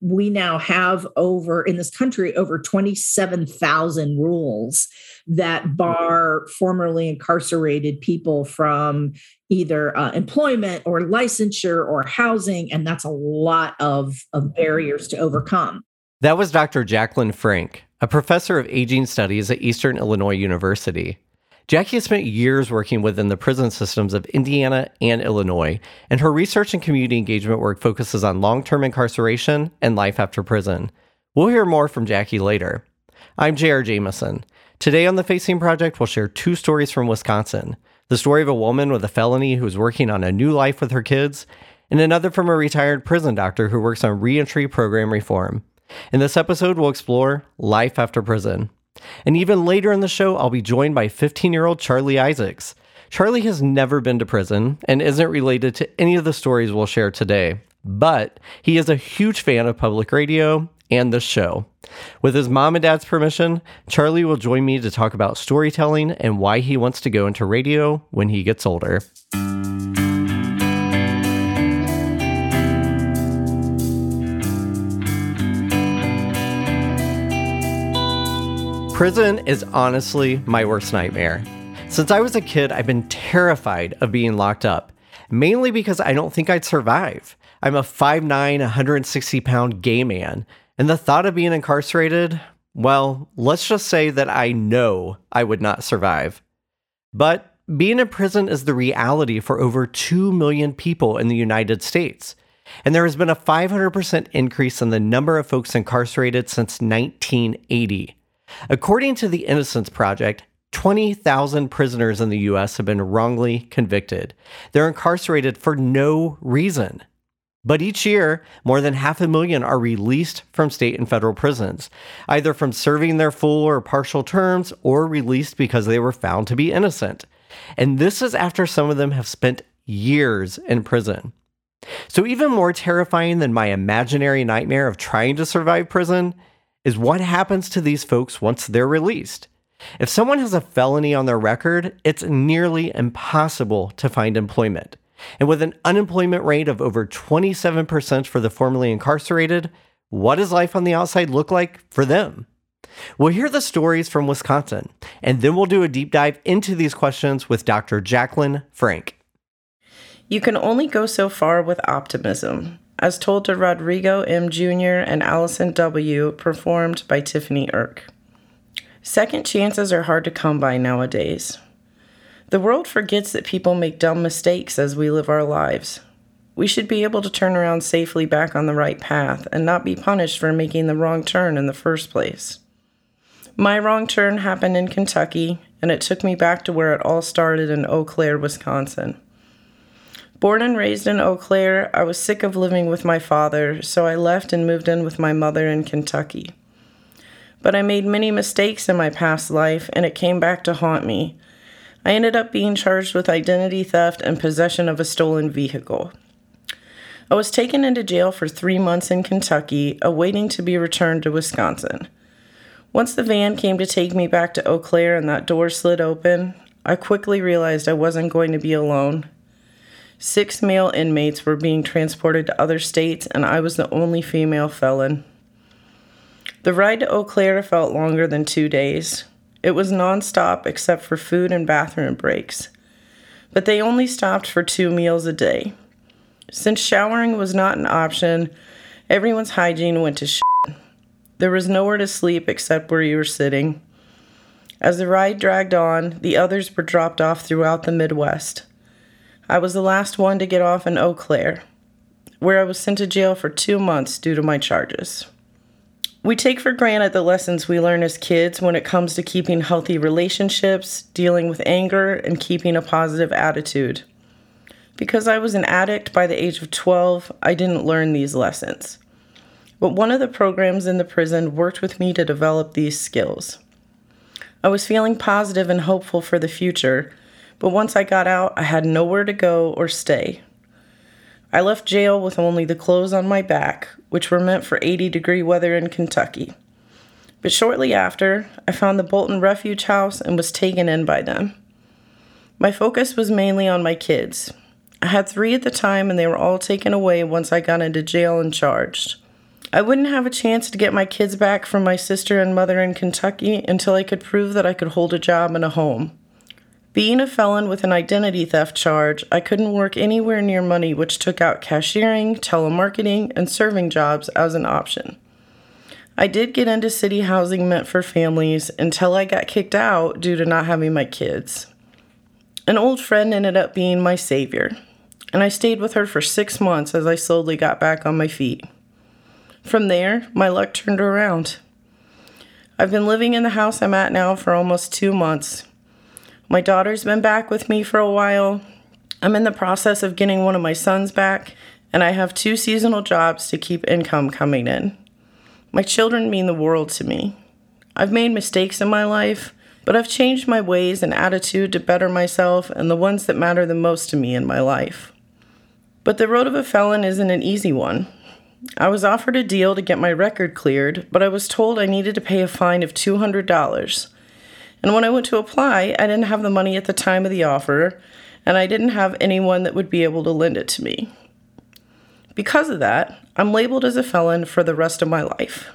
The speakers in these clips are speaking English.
we now have over in this country over 27,000 rules that bar formerly incarcerated people from either uh, employment or licensure or housing. And that's a lot of, of barriers to overcome. That was Dr. Jacquelyn Frank, a professor of aging studies at Eastern Illinois University. Jackie has spent years working within the prison systems of Indiana and Illinois, and her research and community engagement work focuses on long term incarceration and life after prison. We'll hear more from Jackie later. I'm J.R. Jamison. Today on the Facing Project, we'll share two stories from Wisconsin the story of a woman with a felony who's working on a new life with her kids, and another from a retired prison doctor who works on reentry program reform. In this episode, we'll explore life after prison. And even later in the show, I'll be joined by 15 year old Charlie Isaacs. Charlie has never been to prison and isn't related to any of the stories we'll share today, but he is a huge fan of public radio and the show. With his mom and dad's permission, Charlie will join me to talk about storytelling and why he wants to go into radio when he gets older. Prison is honestly my worst nightmare. Since I was a kid, I've been terrified of being locked up, mainly because I don't think I'd survive. I'm a 5'9, 160 pound gay man, and the thought of being incarcerated, well, let's just say that I know I would not survive. But being in prison is the reality for over 2 million people in the United States. And there has been a 500% increase in the number of folks incarcerated since 1980. According to the Innocence Project, 20,000 prisoners in the US have been wrongly convicted. They're incarcerated for no reason. But each year, more than half a million are released from state and federal prisons, either from serving their full or partial terms or released because they were found to be innocent. And this is after some of them have spent years in prison. So, even more terrifying than my imaginary nightmare of trying to survive prison is what happens to these folks once they're released. If someone has a felony on their record, it's nearly impossible to find employment. And with an unemployment rate of over 27% for the formerly incarcerated, what does life on the outside look like for them? We'll hear the stories from Wisconsin, and then we'll do a deep dive into these questions with Dr. Jacquelyn Frank. You can only go so far with optimism as told to Rodrigo M. Jr. and Allison W., performed by Tiffany Erk. Second chances are hard to come by nowadays. The world forgets that people make dumb mistakes as we live our lives. We should be able to turn around safely back on the right path and not be punished for making the wrong turn in the first place. My wrong turn happened in Kentucky, and it took me back to where it all started in Eau Claire, Wisconsin. Born and raised in Eau Claire, I was sick of living with my father, so I left and moved in with my mother in Kentucky. But I made many mistakes in my past life, and it came back to haunt me. I ended up being charged with identity theft and possession of a stolen vehicle. I was taken into jail for three months in Kentucky, awaiting to be returned to Wisconsin. Once the van came to take me back to Eau Claire and that door slid open, I quickly realized I wasn't going to be alone. Six male inmates were being transported to other states, and I was the only female felon. The ride to Eau Claire felt longer than two days. It was nonstop except for food and bathroom breaks. But they only stopped for two meals a day. Since showering was not an option, everyone's hygiene went to shit. There was nowhere to sleep except where you were sitting. As the ride dragged on, the others were dropped off throughout the Midwest. I was the last one to get off in Eau Claire, where I was sent to jail for two months due to my charges. We take for granted the lessons we learn as kids when it comes to keeping healthy relationships, dealing with anger, and keeping a positive attitude. Because I was an addict by the age of 12, I didn't learn these lessons. But one of the programs in the prison worked with me to develop these skills. I was feeling positive and hopeful for the future but once I got out, I had nowhere to go or stay. I left jail with only the clothes on my back, which were meant for 80 degree weather in Kentucky. But shortly after, I found the Bolton Refuge House and was taken in by them. My focus was mainly on my kids. I had three at the time, and they were all taken away once I got into jail and charged. I wouldn't have a chance to get my kids back from my sister and mother in Kentucky until I could prove that I could hold a job and a home. Being a felon with an identity theft charge, I couldn't work anywhere near money, which took out cashiering, telemarketing, and serving jobs as an option. I did get into city housing meant for families until I got kicked out due to not having my kids. An old friend ended up being my savior, and I stayed with her for six months as I slowly got back on my feet. From there, my luck turned around. I've been living in the house I'm at now for almost two months. My daughter's been back with me for a while. I'm in the process of getting one of my sons back, and I have two seasonal jobs to keep income coming in. My children mean the world to me. I've made mistakes in my life, but I've changed my ways and attitude to better myself and the ones that matter the most to me in my life. But the road of a felon isn't an easy one. I was offered a deal to get my record cleared, but I was told I needed to pay a fine of $200. And when I went to apply, I didn't have the money at the time of the offer, and I didn't have anyone that would be able to lend it to me. Because of that, I'm labeled as a felon for the rest of my life,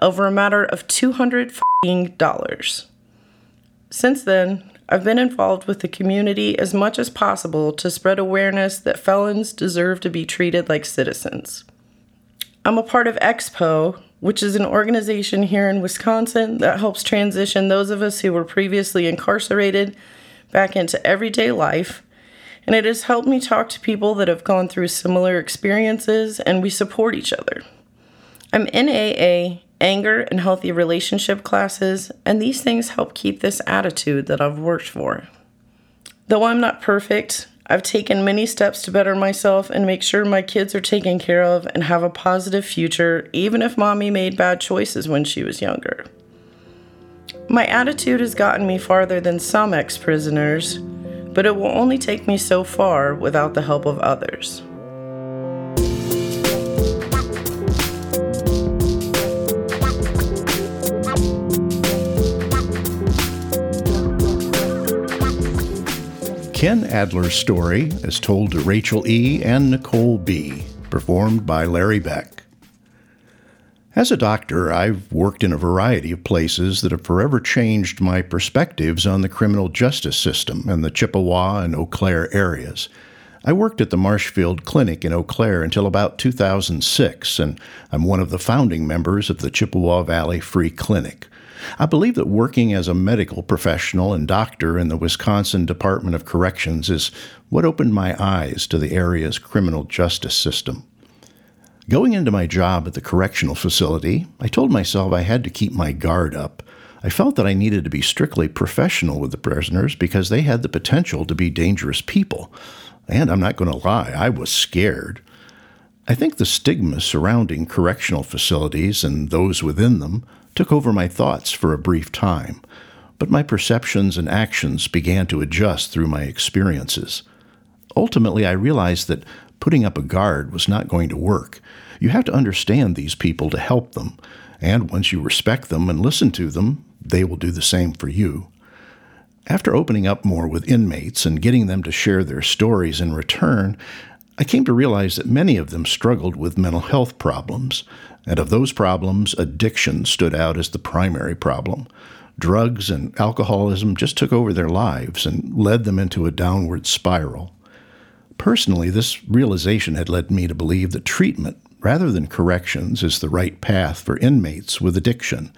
over a matter of $200. Since then, I've been involved with the community as much as possible to spread awareness that felons deserve to be treated like citizens. I'm a part of Expo, which is an organization here in Wisconsin that helps transition those of us who were previously incarcerated back into everyday life. And it has helped me talk to people that have gone through similar experiences, and we support each other. I'm in AA, anger, and healthy relationship classes, and these things help keep this attitude that I've worked for. Though I'm not perfect, I've taken many steps to better myself and make sure my kids are taken care of and have a positive future, even if mommy made bad choices when she was younger. My attitude has gotten me farther than some ex prisoners, but it will only take me so far without the help of others. Ken Adler's story is told to Rachel E. and Nicole B., performed by Larry Beck. As a doctor, I've worked in a variety of places that have forever changed my perspectives on the criminal justice system in the Chippewa and Eau Claire areas. I worked at the Marshfield Clinic in Eau Claire until about 2006, and I'm one of the founding members of the Chippewa Valley Free Clinic. I believe that working as a medical professional and doctor in the Wisconsin Department of Corrections is what opened my eyes to the area's criminal justice system. Going into my job at the correctional facility, I told myself I had to keep my guard up. I felt that I needed to be strictly professional with the prisoners because they had the potential to be dangerous people. And I'm not going to lie, I was scared. I think the stigma surrounding correctional facilities and those within them took over my thoughts for a brief time, but my perceptions and actions began to adjust through my experiences. Ultimately, I realized that putting up a guard was not going to work. You have to understand these people to help them, and once you respect them and listen to them, they will do the same for you. After opening up more with inmates and getting them to share their stories in return, I came to realize that many of them struggled with mental health problems, and of those problems, addiction stood out as the primary problem. Drugs and alcoholism just took over their lives and led them into a downward spiral. Personally, this realization had led me to believe that treatment, rather than corrections, is the right path for inmates with addiction.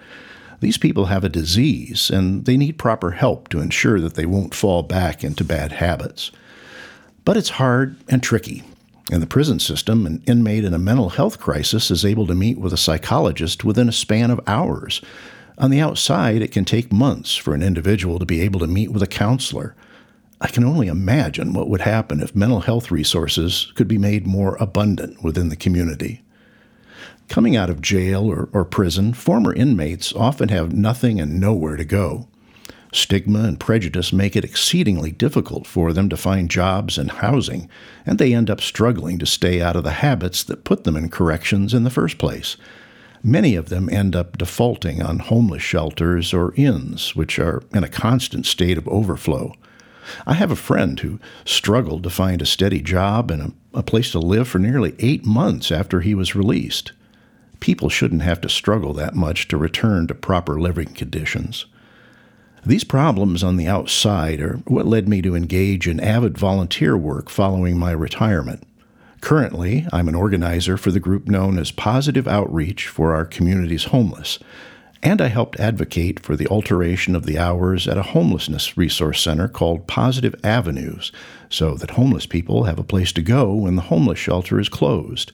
These people have a disease, and they need proper help to ensure that they won't fall back into bad habits. But it's hard and tricky, in the prison system, an inmate in a mental health crisis is able to meet with a psychologist within a span of hours. On the outside, it can take months for an individual to be able to meet with a counselor. I can only imagine what would happen if mental health resources could be made more abundant within the community. Coming out of jail or, or prison, former inmates often have nothing and nowhere to go. Stigma and prejudice make it exceedingly difficult for them to find jobs and housing, and they end up struggling to stay out of the habits that put them in corrections in the first place. Many of them end up defaulting on homeless shelters or inns, which are in a constant state of overflow. I have a friend who struggled to find a steady job and a, a place to live for nearly eight months after he was released. people shouldn't have to struggle that much to return to proper living conditions. These problems on the outside are what led me to engage in avid volunteer work following my retirement. Currently, I'm an organizer for the group known as Positive Outreach for our community's homeless, and I helped advocate for the alteration of the hours at a homelessness resource center called Positive Avenues so that homeless people have a place to go when the homeless shelter is closed.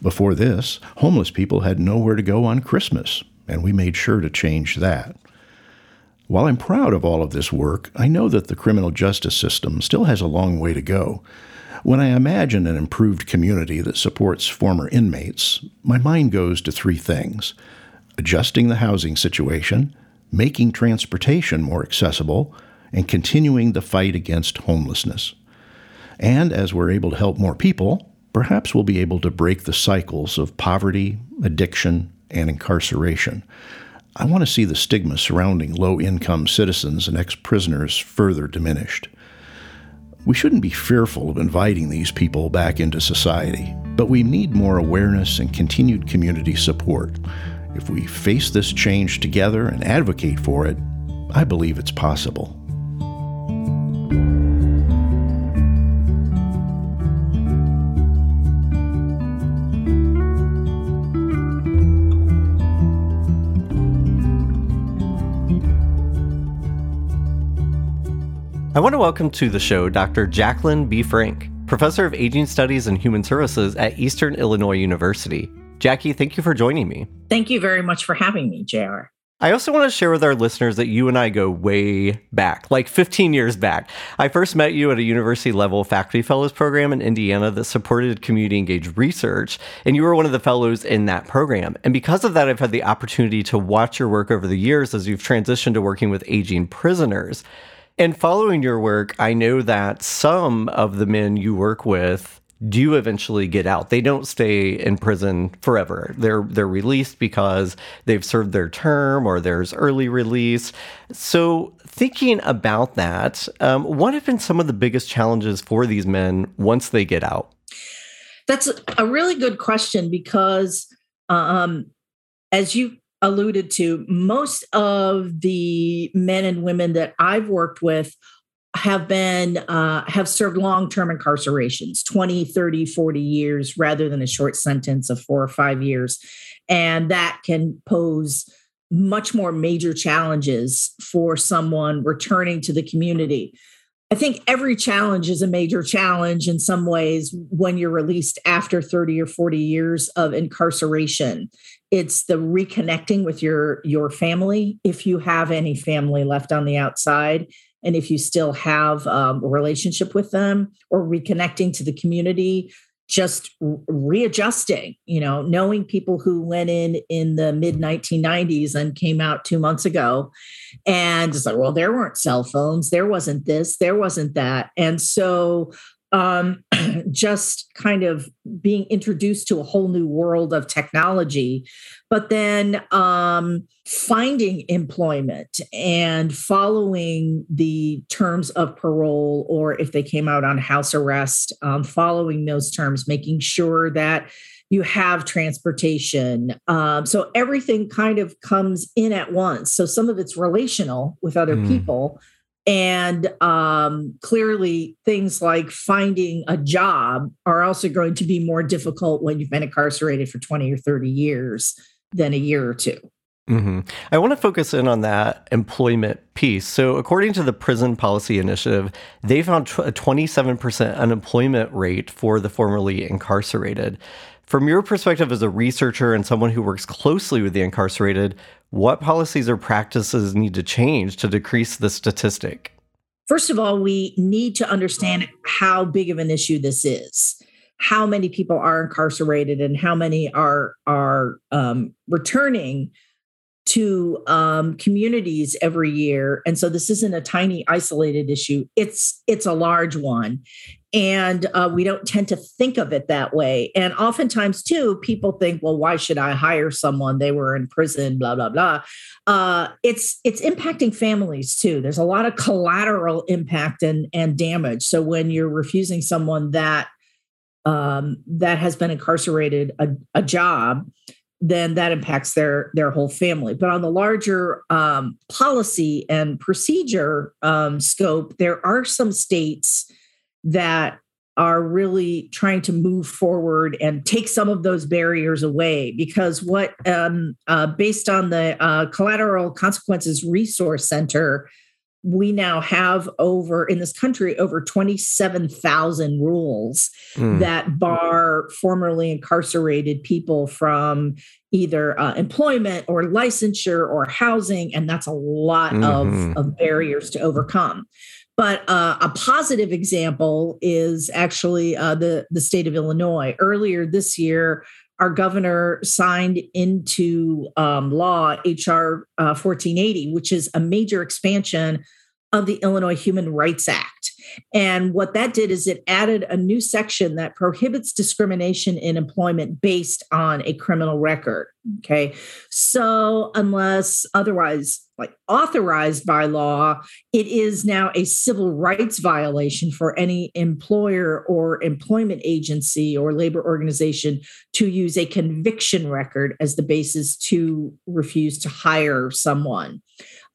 Before this, homeless people had nowhere to go on Christmas, and we made sure to change that. While I'm proud of all of this work, I know that the criminal justice system still has a long way to go. When I imagine an improved community that supports former inmates, my mind goes to three things adjusting the housing situation, making transportation more accessible, and continuing the fight against homelessness. And as we're able to help more people, perhaps we'll be able to break the cycles of poverty, addiction, and incarceration. I want to see the stigma surrounding low income citizens and ex prisoners further diminished. We shouldn't be fearful of inviting these people back into society, but we need more awareness and continued community support. If we face this change together and advocate for it, I believe it's possible. I want to welcome to the show Dr. Jacquelyn B. Frank, Professor of Aging Studies and Human Services at Eastern Illinois University. Jackie, thank you for joining me. Thank you very much for having me, JR. I also want to share with our listeners that you and I go way back, like 15 years back. I first met you at a university level faculty fellows program in Indiana that supported community engaged research, and you were one of the fellows in that program. And because of that, I've had the opportunity to watch your work over the years as you've transitioned to working with aging prisoners. And following your work, I know that some of the men you work with do eventually get out. They don't stay in prison forever. They're they're released because they've served their term or there's early release. So thinking about that, um, what have been some of the biggest challenges for these men once they get out? That's a really good question because, um, as you alluded to, most of the men and women that I've worked with have been uh, have served long-term incarcerations 20 30 40 years rather than a short sentence of four or five years. And that can pose much more major challenges for someone returning to the community I think every challenge is a major challenge in some ways when you're released after 30 or 40 years of incarceration. It's the reconnecting with your your family if you have any family left on the outside and if you still have um, a relationship with them or reconnecting to the community just readjusting you know knowing people who went in in the mid 1990s and came out two months ago and it's like well there weren't cell phones there wasn't this there wasn't that. And so um, just kind of being introduced to a whole new world of technology, but then um, finding employment and following the terms of parole, or if they came out on house arrest, um, following those terms, making sure that you have transportation. Um, so everything kind of comes in at once. So some of it's relational with other mm. people and um, clearly, things like finding a job are also going to be more difficult when you've been incarcerated for 20 or 30 years than a year or 2 mm-hmm. I want to focus in on that employment piece. So, according to the Prison Policy Initiative, they found a 27% unemployment rate for the formerly incarcerated. From your perspective as a researcher and someone who works closely with the incarcerated, what policies or practices need to change to decrease the statistic? First of all, we need to understand how big of an issue this is. How many people are incarcerated and how many are are um, returning to um, communities every year and so this isn't a tiny isolated issue it's it's a large one and uh, we don't tend to think of it that way. And oftentimes too people think well why should i hire someone? They were in prison blah blah blah. Uh, it's it's impacting families too. There's a lot of collateral impact and and damage. So when you're refusing someone that um, that has been incarcerated a, a job then that impacts their their whole family. But on the larger um, policy and procedure um, scope, there are some states that are really trying to move forward and take some of those barriers away because what um, uh, based on the uh, collateral consequences resource center we now have over in this country over 27,000 rules mm. that bar formerly incarcerated people from either uh, employment or licensure or housing. And that's a lot mm-hmm. of, of barriers to overcome. But uh, a positive example is actually uh, the, the state of Illinois. Earlier this year, our governor signed into um, law HR uh, 1480, which is a major expansion of the Illinois Human Rights Act. And what that did is it added a new section that prohibits discrimination in employment based on a criminal record. Okay. So, unless otherwise like authorized by law, it is now a civil rights violation for any employer or employment agency or labor organization to use a conviction record as the basis to refuse to hire someone.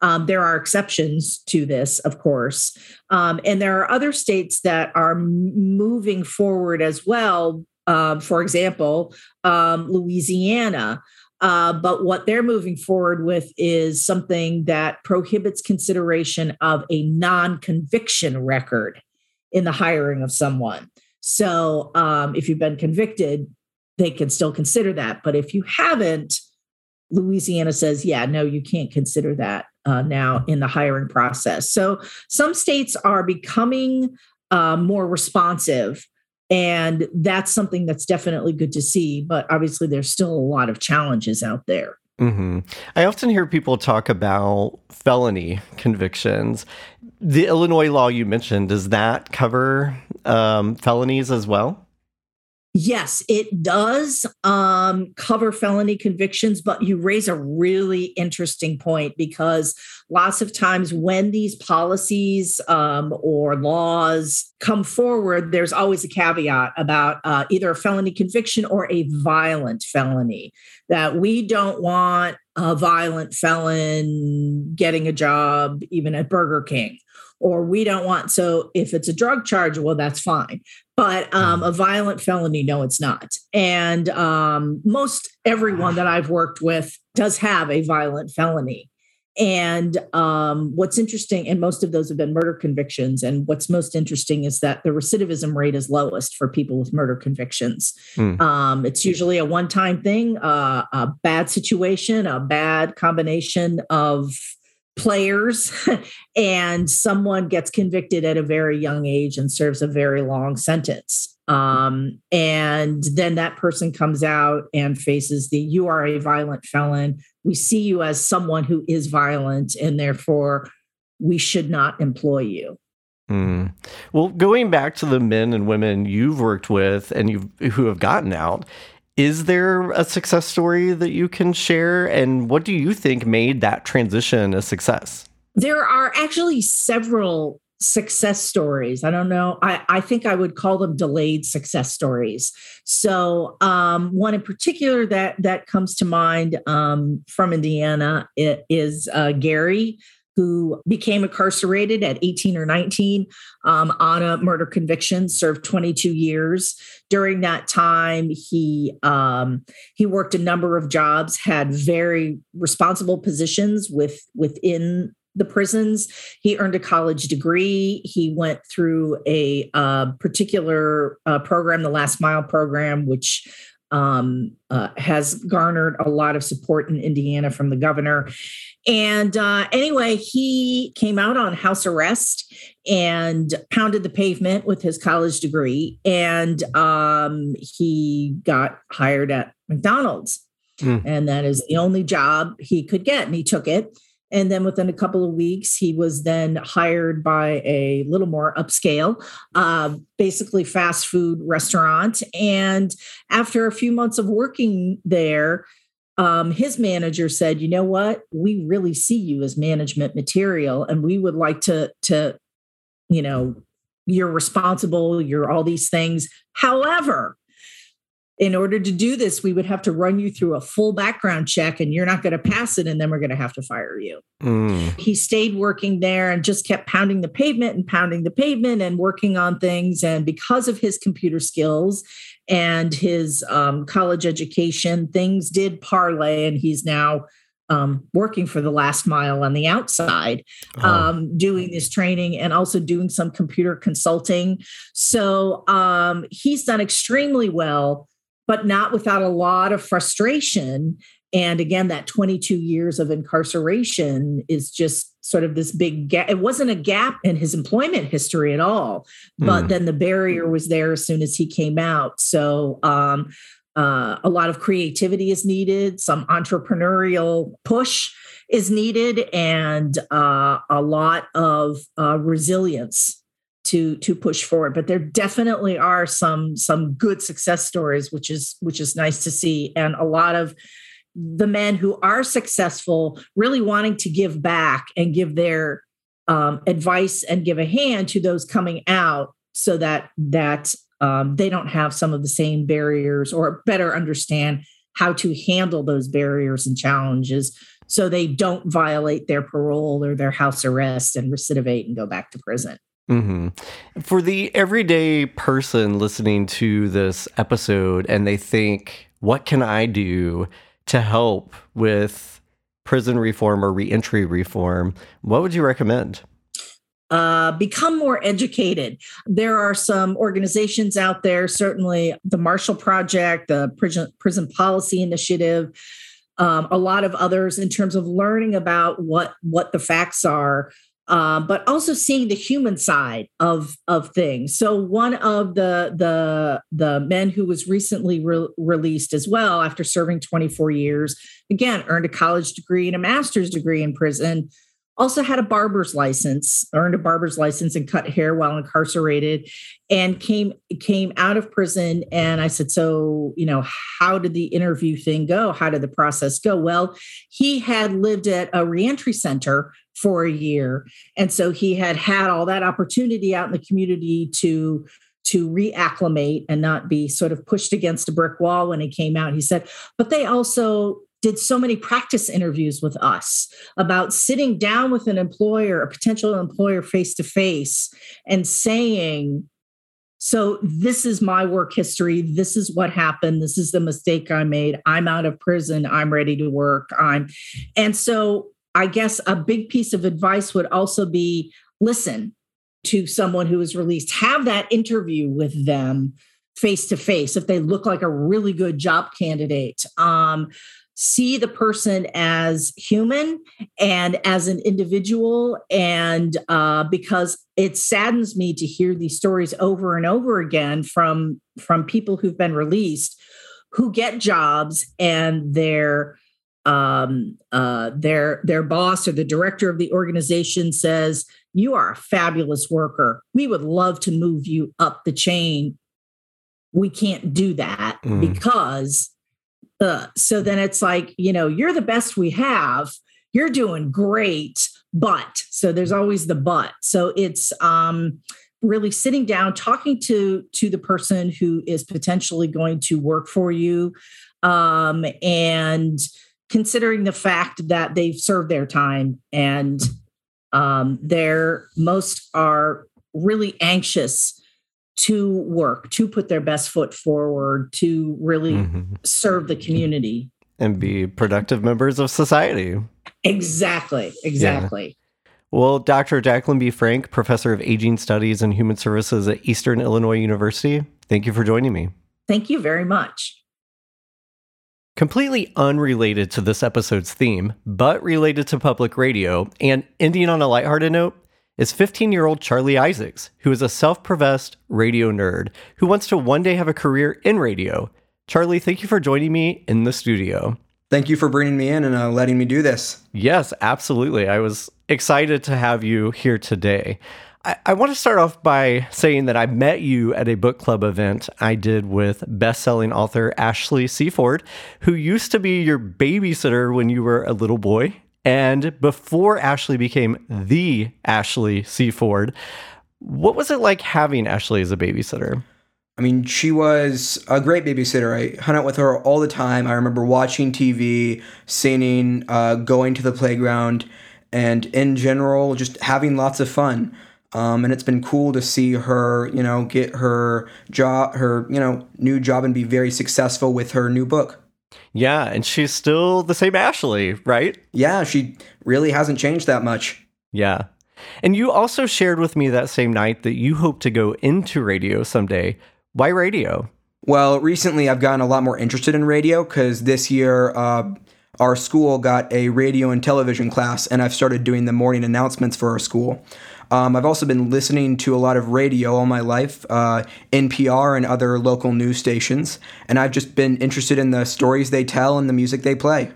Um, there are exceptions to this, of course. Um, and there are other states that are moving forward as well. Uh, for example, um, Louisiana. Uh, but what they're moving forward with is something that prohibits consideration of a non conviction record in the hiring of someone. So um, if you've been convicted, they can still consider that. But if you haven't, Louisiana says, yeah, no, you can't consider that uh, now in the hiring process. So some states are becoming uh, more responsive. And that's something that's definitely good to see. But obviously, there's still a lot of challenges out there. Mm-hmm. I often hear people talk about felony convictions. The Illinois law you mentioned, does that cover um, felonies as well? Yes, it does um, cover felony convictions, but you raise a really interesting point because lots of times when these policies um, or laws come forward, there's always a caveat about uh, either a felony conviction or a violent felony. That we don't want a violent felon getting a job even at Burger King or we don't want so if it's a drug charge well that's fine. But um, mm. a violent felony no it's not. And um, most everyone that i've worked with does have a violent felony. And um, what's interesting and most of those have been murder convictions and what's most interesting is that the recidivism rate is lowest for people with murder convictions. Mm. it's usually a one-time thing uh, a bad situation a bad combination of players and someone gets convicted at a very young age and serves a very long sentence. Um, and then that person comes out and faces the you are a violent felon. We see you as someone who is violent and therefore we should not employ you. Mm. well going back to the men and women you've worked with and you who have gotten out is there a success story that you can share? And what do you think made that transition a success? There are actually several success stories. I don't know. I, I think I would call them delayed success stories. So um, one in particular that that comes to mind um, from Indiana is uh, Gary who became incarcerated at 18 or 19 um, on a murder conviction, served 22 years. During that time, he um, he worked a number of jobs, had very responsible positions with within the prisons. He earned a college degree. He went through a uh, particular uh, program, the Last Mile program, which um, uh, has garnered a lot of support in Indiana from the governor. And uh, anyway, he came out on house arrest and pounded the pavement with his college degree. And um, he got hired at McDonald's. Mm. And that is the only job he could get. And he took it. And then within a couple of weeks, he was then hired by a little more upscale, uh, basically fast food restaurant. And after a few months of working there, um, his manager said, "You know what? We really see you as management material, and we would like to to, you know, you're responsible. You're all these things. However." In order to do this, we would have to run you through a full background check and you're not going to pass it. And then we're going to have to fire you. Mm. He stayed working there and just kept pounding the pavement and pounding the pavement and working on things. And because of his computer skills and his um, college education, things did parlay. And he's now um, working for the last mile on the outside, uh-huh. um, doing this training and also doing some computer consulting. So um, he's done extremely well but not without a lot of frustration. And again, that 22 years of incarceration is just sort of this big gap. It wasn't a gap in his employment history at all, but mm. then the barrier was there as soon as he came out. So, um, uh, a lot of creativity is needed, some entrepreneurial push is needed, and uh, a lot of uh, resilience to to push forward but there definitely are some some good success stories which is which is nice to see. And a lot of the men who are successful really wanting to give back and give their um, advice and give a hand to those coming out so that that um, they don't have some of the same barriers or better understand how to handle those barriers and challenges so they don't violate their parole or their house arrest and recidivate and go back to prison Mm-hmm. For the everyday person listening to this episode and they think, what can I do to help with prison reform or reentry reform? What would you recommend? Uh, become more educated. There are some organizations out there, certainly the Marshall Project, the Prison, Prison Policy Initiative, um, a lot of others in terms of learning about what what the facts are uh, but also seeing the human side of of things. So one of the the the men who was recently re- released as well after serving 24 years, again earned a college degree and a master's degree in prison. Also had a barber's license, earned a barber's license and cut hair while incarcerated, and came came out of prison. And I said, so you know, how did the interview thing go? How did the process go? Well, he had lived at a reentry center for a year. And so he had had all that opportunity out in the community to to reacclimate and not be sort of pushed against a brick wall when he came out. He said, but they also did so many practice interviews with us about sitting down with an employer, a potential employer face to face and saying, so this is my work history. This is what happened. This is the mistake I made. I'm out of prison. I'm ready to work. I'm and so I guess a big piece of advice would also be listen to someone who is released, have that interview with them face to face if they look like a really good job candidate. Um, see the person as human and as an individual. And uh, because it saddens me to hear these stories over and over again from from people who've been released who get jobs and they're um, uh, their their boss or the director of the organization says you are a fabulous worker. We would love to move you up the chain. We can't do that mm. because uh, so then it's like you know you're the best we have. You're doing great but so there's always the but. So it's um really sitting down talking to to the person who is potentially going to work for you um and considering the fact that they've served their time and um, they're most are really anxious to work, to put their best foot forward, to really mm-hmm. serve the community and be productive members of society. Exactly. Exactly. Yeah. Well, Dr. Jacquelyn B. Frank, professor of aging studies and human services at Eastern Illinois University, thank you for joining me. Thank you very much. Completely unrelated to this episode's theme, but related to public radio, and ending on a lighthearted note, is 15 year old Charlie Isaacs, who is a self professed radio nerd who wants to one day have a career in radio. Charlie, thank you for joining me in the studio. Thank you for bringing me in and uh, letting me do this. Yes, absolutely. I was excited to have you here today. I, I want to start off by saying that I met you at a book club event I did with best-selling author Ashley C. Ford, who used to be your babysitter when you were a little boy. And before Ashley became the Ashley C. Ford, what was it like having Ashley as a babysitter? I mean, she was a great babysitter. I hung out with her all the time. I remember watching TV, singing, uh, going to the playground, and in general, just having lots of fun. Um, and it's been cool to see her, you know, get her job, her, you know, new job and be very successful with her new book. Yeah, and she's still the same Ashley, right? Yeah, she really hasn't changed that much. Yeah. And you also shared with me that same night that you hope to go into radio someday. Why radio? Well, recently I've gotten a lot more interested in radio because this year uh, our school got a radio and television class, and I've started doing the morning announcements for our school. Um, I've also been listening to a lot of radio all my life, uh, NPR and other local news stations, and I've just been interested in the stories they tell and the music they play.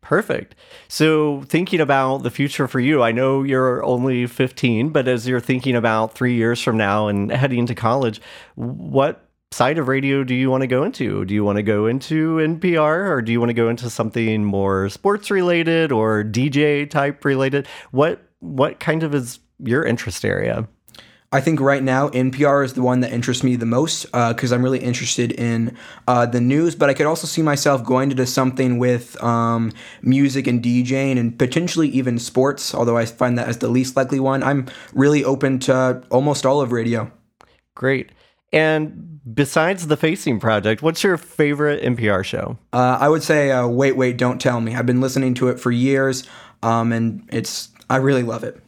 Perfect. So, thinking about the future for you, I know you're only 15, but as you're thinking about three years from now and heading to college, what side of radio do you want to go into? Do you want to go into NPR or do you want to go into something more sports related or DJ type related? What what kind of is your interest area? I think right now NPR is the one that interests me the most because uh, I'm really interested in uh, the news, but I could also see myself going into something with um, music and DJing and potentially even sports, although I find that as the least likely one. I'm really open to almost all of radio. Great. And besides the Facing Project, what's your favorite NPR show? Uh, I would say uh, Wait, Wait, Don't Tell Me. I've been listening to it for years, um, and it's I really love it.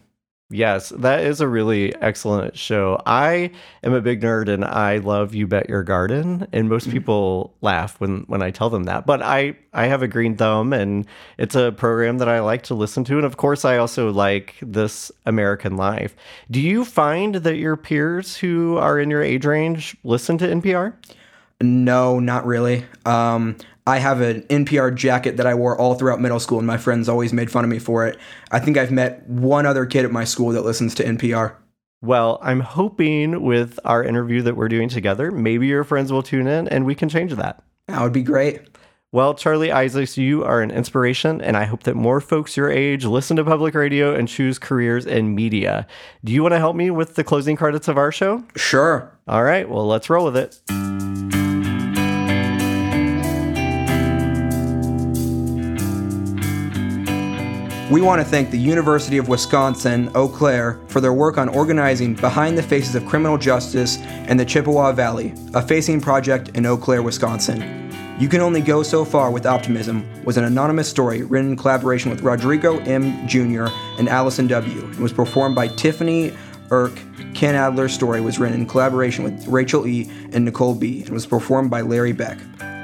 Yes, that is a really excellent show. I am a big nerd and I love You Bet Your Garden, and most mm-hmm. people laugh when when I tell them that. But I I have a green thumb and it's a program that I like to listen to and of course I also like This American Life. Do you find that your peers who are in your age range listen to NPR? No, not really. Um, I have an NPR jacket that I wore all throughout middle school, and my friends always made fun of me for it. I think I've met one other kid at my school that listens to NPR. Well, I'm hoping with our interview that we're doing together, maybe your friends will tune in and we can change that. That would be great. Well, Charlie Isaacs, you are an inspiration, and I hope that more folks your age listen to public radio and choose careers in media. Do you want to help me with the closing credits of our show? Sure. All right, well, let's roll with it. We want to thank the University of Wisconsin Eau Claire for their work on organizing Behind the Faces of Criminal Justice in the Chippewa Valley, a facing project in Eau Claire, Wisconsin. You Can Only Go So Far with Optimism was an anonymous story written in collaboration with Rodrigo M. Jr. and Allison W. and was performed by Tiffany Erk. Ken Adler's story was written in collaboration with Rachel E. and Nicole B. and was performed by Larry Beck.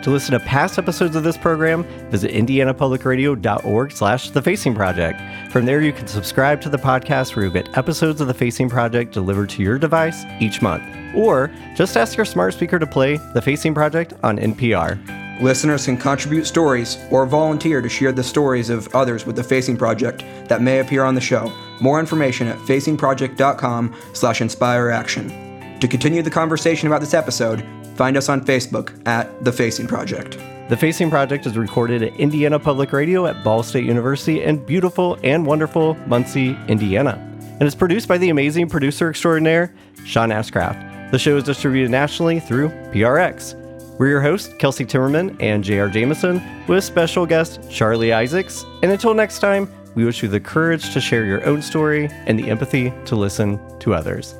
To listen to past episodes of this program, visit indianapublicradio.org slash The Facing Project. From there, you can subscribe to the podcast where you'll get episodes of The Facing Project delivered to your device each month. Or just ask your smart speaker to play The Facing Project on NPR. Listeners can contribute stories or volunteer to share the stories of others with the Facing Project that may appear on the show. More information at facingproject.com slash inspireaction. To continue the conversation about this episode, Find us on Facebook at The Facing Project. The Facing Project is recorded at Indiana Public Radio at Ball State University in beautiful and wonderful Muncie, Indiana. And it's produced by the amazing producer extraordinaire, Sean Ashcraft. The show is distributed nationally through PRX. We're your hosts, Kelsey Timmerman and J.R. Jamison, with special guest Charlie Isaacs. And until next time, we wish you the courage to share your own story and the empathy to listen to others.